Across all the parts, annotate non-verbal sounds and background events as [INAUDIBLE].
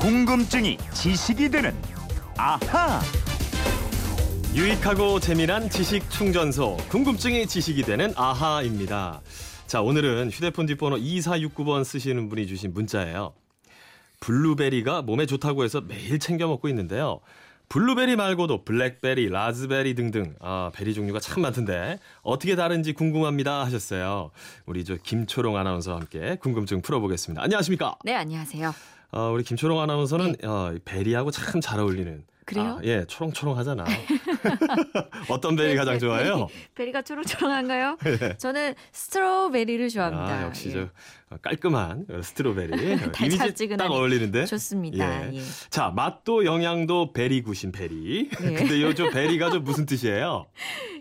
궁금증이 지식이 되는 아하. 유익하고 재미난 지식 충전소 궁금증이 지식이 되는 아하입니다. 자 오늘은 휴대폰 뒷번호 2469번 쓰시는 분이 주신 문자예요. 블루베리가 몸에 좋다고 해서 매일 챙겨 먹고 있는데요. 블루베리 말고도 블랙베리, 라즈베리 등등 아, berry 종류가 참 많던데 어떻게 다른지 궁금합니다 하셨어요. 우리 저 김초롱 아나운서와 함께 궁금증 풀어보겠습니다. 안녕하십니까? 네, 안녕하세요. 어, 우리 김초롱 아나운서는 어, berry하고 참 잘 어울리는 그래요? 아, 예, 초롱초롱하잖아. [LAUGHS] 어떤 berry 가장 좋아해요? berry가 초롱초롱한가요? [LAUGHS] 예. 저는 strawberry를 좋아합니다. 아, 역시 예. 저 어, 깔끔한 strawberry [LAUGHS] 이미지 달짝지근하니 딱 어울리는데. 좋습니다. 예. 자, 맛도 영양도 very good인 berry. 네. 근데 요 저 berry가 좀 무슨 뜻이에요?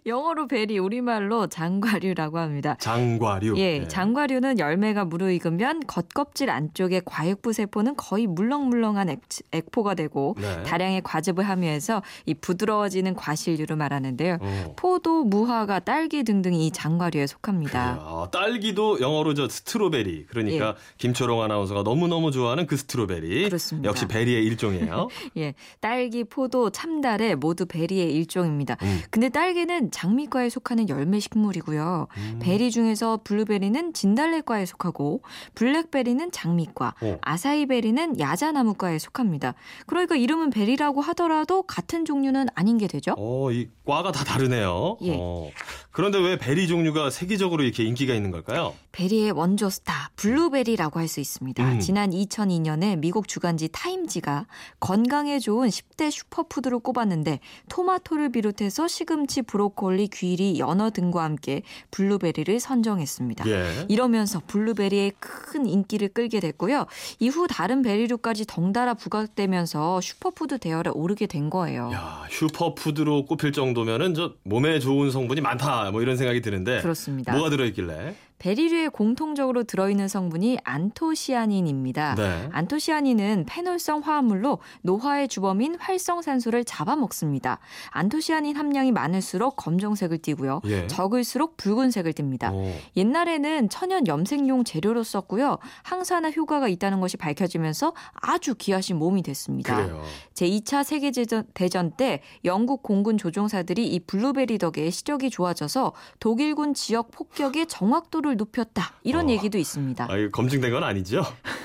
영어로 berry, 우리말로 장과류라고 합니다. 장과류. 예, 네. 장과류는 열매가 무르익으면 겉껍질 안쪽의 과육부 세포는 거의 물렁물렁한 액, 액포가 되고 네. 다량의 과즙을 함유해서 이 부드러워지는 과실류를 말하는데요. 어. 포도, 무화과, 딸기 등등이 이 장과류에 속합니다. 그래요. 아, 딸기도 영어로 저 strawberry. 그러니까 김초롱 아나운서가 너무너무 좋아하는 그 스트로베리. 예. 그렇습니다. 역시 berry의 일종이에요. [LAUGHS] 예, 딸기, 포도, 참다래 모두 berry의 일종입니다. 음. 근데 딸기는 장미과에 속하는 열매 식물이고요. 음. berry 중에서 블루베리는 진달래과에 속하고 블랙베리는 장미과, 어. 아사이베리는 야자나무과에 속합니다. 그러니까 이름은 berry라고 하더라도 같은 종류는 아닌 게 되죠. 어, 이 과가 다 다르네요. 예. 어. 그런데 왜 berry 종류가 세계적으로 이렇게 인기가 있는 걸까요? berry의 원조 스타 블루베리라고 할 수 있습니다. 음. 지난 2002년에 미국 주간지 타임지가 건강에 좋은 10대 슈퍼푸드로 꼽았는데 토마토를 비롯해서 시금치, 브로콜리, 귀리, 연어 등과 함께 블루베리를 선정했습니다. 예. 이러면서 블루베리의 큰 인기를 끌게 됐고요. 이후 다른 베리류까지 덩달아 부각되면서 슈퍼푸드 대열에 오르게 된 거예요. 야, 슈퍼푸드로 꼽힐 정도면은 저 몸에 좋은 성분이 많다. 뭐 이런 생각이 드는데. 그렇습니다. 뭐가 들어 있길래? 베리류에 공통적으로 들어있는 성분이 안토시아닌입니다. 네. 안토시아닌은 페놀성 화합물로 노화의 주범인 활성산소를 잡아먹습니다. 안토시아닌 함량이 많을수록 검정색을 띠고요. 예. 적을수록 붉은색을 띱니다. 오. 옛날에는 천연 염색용 재료로 썼고요. 항산화 효과가 있다는 것이 밝혀지면서 아주 귀하신 몸이 됐습니다. 그래요. 제2차 세계대전 대전 때 영국 공군 조종사들이 이 블루베리 덕에 시력이 좋아져서 독일군 지역 폭격의 정확도를 높였다. 이런 어. 얘기도 있습니다. 아, 이거 검증된 건 아니죠?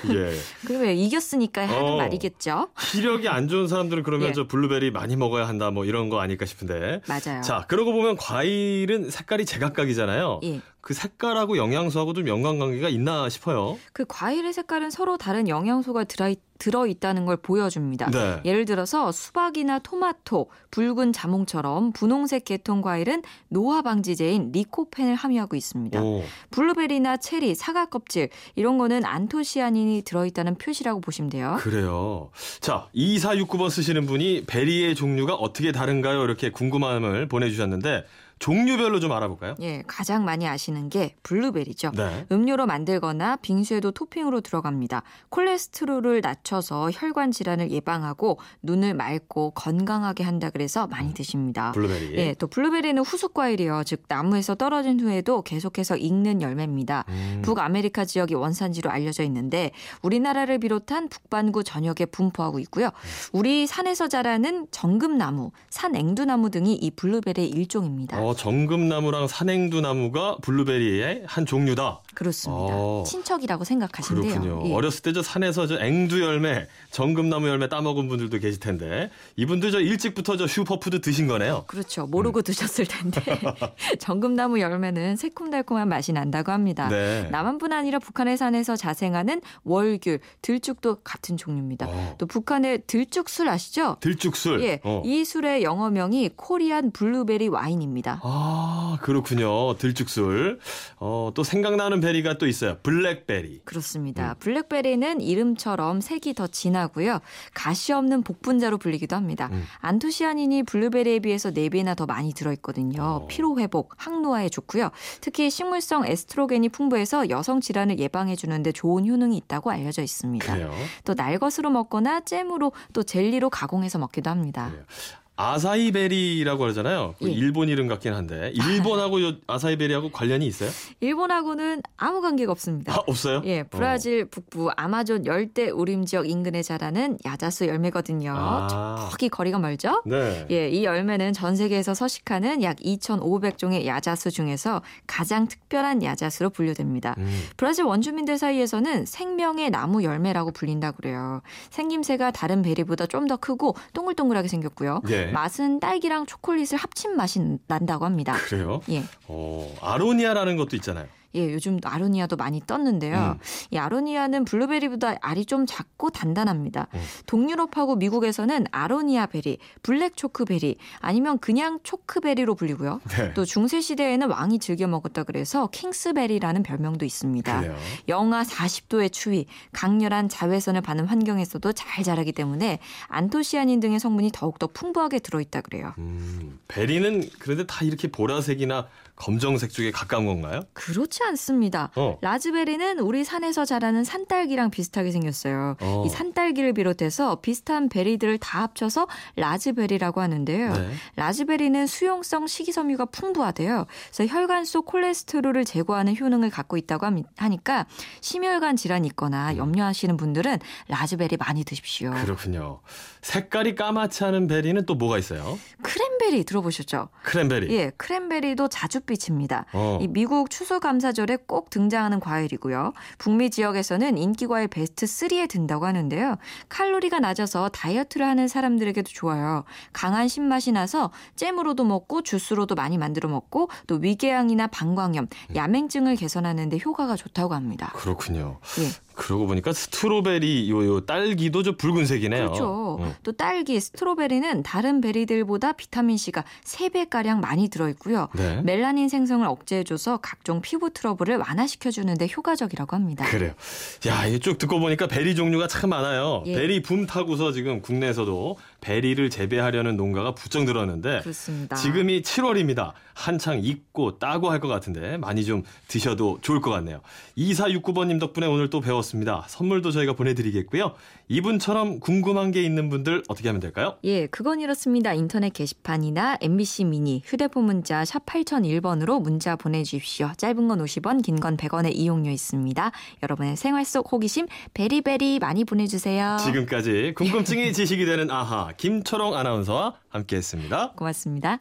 예. [LAUGHS] 왜 이겼으니까 하는 어. 말이겠죠? 시력이 안 좋은 사람들은 그러면 예. 저 블루베리 많이 먹어야 한다 뭐 이런 거 아닐까 싶은데. 맞아요. 자, 그러고 보면 과일은 색깔이 제각각이잖아요. 예. 그 색깔하고 영양소하고 좀 연관관계가 있나 싶어요. 그 과일의 색깔은 서로 다른 영양소가 들어, 들어 있다는 걸 보여줍니다. 네. 예를 들어서 수박이나 토마토, 붉은 자몽처럼 분홍색 계통 과일은 노화 방지제인 리코펜을 함유하고 있습니다. 오. 블루베리나 체리, 사과 껍질 이런 거는 안토시아닌이 들어 있다는 표시라고 보시면 돼요. 그래요. 자, 2469번 쓰시는 분이 베리의 종류가 어떻게 다른가요? 이렇게 궁금함을 보내 주셨는데 종류별로 좀 알아볼까요? 예, 가장 많이 아시는 게 블루베리죠. 네. 음료로 만들거나 빙수에도 토핑으로 들어갑니다. 콜레스테롤을 낮춰서 혈관 질환을 예방하고 눈을 맑고 건강하게 한다 그래서 많이 드십니다. 블루베리. 예, 또 블루베리는 후숙 과일이요. 즉 나무에서 떨어진 후에도 계속해서 익는 열매입니다. 음. 북아메리카 지역이 원산지로 알려져 있는데 우리나라를 비롯한 북반구 전역에 분포하고 있고요. 우리 산에서 자라는 정금나무, 산앵두나무 등이 이 블루베리의 일종입니다. 어, 정금나무랑 산앵두나무가 블루베리의 한 종류다. 그렇습니다. 어. 친척이라고 생각하시면. 그렇군요. 예. 어렸을 때 저 산에서 저 앵두 열매, 정금나무 열매 따먹은 분들도 계실 텐데 이분들 저 일찍부터 저 슈퍼푸드 드신 거네요. 그렇죠. 모르고 음. 드셨을 텐데 [LAUGHS] 정금나무 열매는 새콤달콤한 맛이 난다고 합니다. 네. 남한뿐 아니라 북한의 산에서 자생하는 월귤, 들쭉도 같은 종류입니다. 어. 또 북한의 들쭉술 아시죠? 들쭉술. 예, 어. 이 술의 영어명이 Korean blueberry wine입니다. 아, 그렇군요. 들쭉술. 어, 또 생각나는 베리가 또 있어요. 블랙베리. 그렇습니다. 블랙베리는 이름처럼 색이 더 진하고요. 가시 없는 복분자로 불리기도 합니다. 음. 안토시아닌이 블루베리에 비해서 4배나 더 많이 들어있거든요. 어. 피로 회복, 항노화에 좋고요. 특히 식물성 에스트로겐이 풍부해서 여성 질환을 예방해 주는데 좋은 효능이 있다고 알려져 있습니다. 그래요. 또 날것으로 먹거나 잼으로 또 젤리로 가공해서 먹기도 합니다. 그래요. 아사이베리라고 그러잖아요. 그 예. 일본 이름 같긴 한데 일본하고 요 아사이베리하고 관련이 있어요? 일본하고는 아무 관계가 없습니다. 아, 없어요? 예, 브라질 북부 아마존 열대 우림 지역 인근에 자라는 야자수 열매거든요. 아. 저기 거리가 멀죠? 네. 예, 이 열매는 전 세계에서 서식하는 약 2,500종의 야자수 중에서 가장 특별한 야자수로 분류됩니다. 음. 브라질 원주민들 사이에서는 생명의 나무 열매라고 불린다고 그래요. 생김새가 다른 베리보다 좀 더 크고 동글동글하게 생겼고요. 예. 맛은 딸기랑 초콜릿을 합친 맛이 난다고 합니다. 그래요? 예. 어, 아로니아라는 것도 있잖아요. 예, 요즘 아로니아도 많이 떴는데요. 음. 이 아로니아는 블루베리보다 알이 좀 작고 단단합니다. 음. 동유럽하고 미국에서는 아로니아 베리, black chokeberry 아니면 그냥 chokeberry로 불리고요. 네. 또 중세 시대에는 왕이 즐겨 먹었다 그래서 King's berry라는 별명도 있습니다. 그래요. 영하 40도의 추위, 강렬한 자외선을 받는 환경에서도 잘 자라기 때문에 안토시아닌 등의 성분이 더욱더 풍부하게 들어있다 그래요. 음, 베리는 그런데 다 이렇게 보라색이나 검정색 쪽에 가까운 건가요? 그렇지 않습니다. 어. 라즈베리는 우리 산에서 자라는 산딸기랑 비슷하게 생겼어요. 어. 이 산딸기를 비롯해서 비슷한 베리들을 다 합쳐서 라즈베리라고 하는데요. 네. 라즈베리는 수용성 식이섬유가 풍부하대요. 그래서 혈관 속 콜레스테롤을 제거하는 효능을 갖고 있다고 함- 하니까 심혈관 질환이 있거나 염려하시는 분들은 라즈베리 많이 드십시오. 그렇군요. 색깔이 까맣지 않은 베리는 또 뭐가 있어요? 크랜베리 들어보셨죠? 크랜베리. 예, 크랜베리도 자줏빛입니다. 어. 이 미국 추수감사 절에 꼭 등장하는 과일이고요. 북미 지역에서는 인기 과일 베스트 3에 든다고 하는데요. 칼로리가 낮아서 다이어트를 하는 사람들에게도 좋아요. 강한 신맛이 나서 잼으로도 먹고 주스로도 많이 만들어 먹고 또 위궤양이나 방광염, 야맹증을 개선하는 데 효과가 좋다고 합니다. 그렇군요. 예. 그러고 보니까 strawberry 요, 요 딸기도 저 붉은색이네요. 그렇죠. 어. 또 딸기, strawberry는 다른 베리들보다 비타민 C가 3배 가량 많이 들어 있고요. 네. 멜라닌 생성을 억제해줘서 각종 피부 트러블을 완화시켜 주는데 효과적이라고 합니다. 그래요. 야, 쭉 듣고 보니까 베리 종류가 참 많아요. 예. 베리 붐 타고서 지금 국내에서도 베리를 재배하려는 농가가 부쩍 늘었는데 그렇습니다. 지금이 7월입니다. 한창 익고 따고 할 것 같은데 많이 좀 드셔도 좋을 것 같네요. 2469번님 덕분에 오늘 또 배웠습니다. 선물도 저희가 보내드리겠고요. 이분처럼 궁금한 게 있는 분들 어떻게 하면 될까요? 예, 그건 이렇습니다. 인터넷 게시판이나 MBC 미니, 휴대폰 문자 샵 8001번으로 문자 보내주십시오. 짧은 건 50원, 긴 건 100원의 이용료 있습니다. 여러분의 생활 속 호기심 베리베리 많이 보내주세요. 지금까지 궁금증이 지식이 되는 아하 김초롱 아나운서와 함께했습니다. 고맙습니다.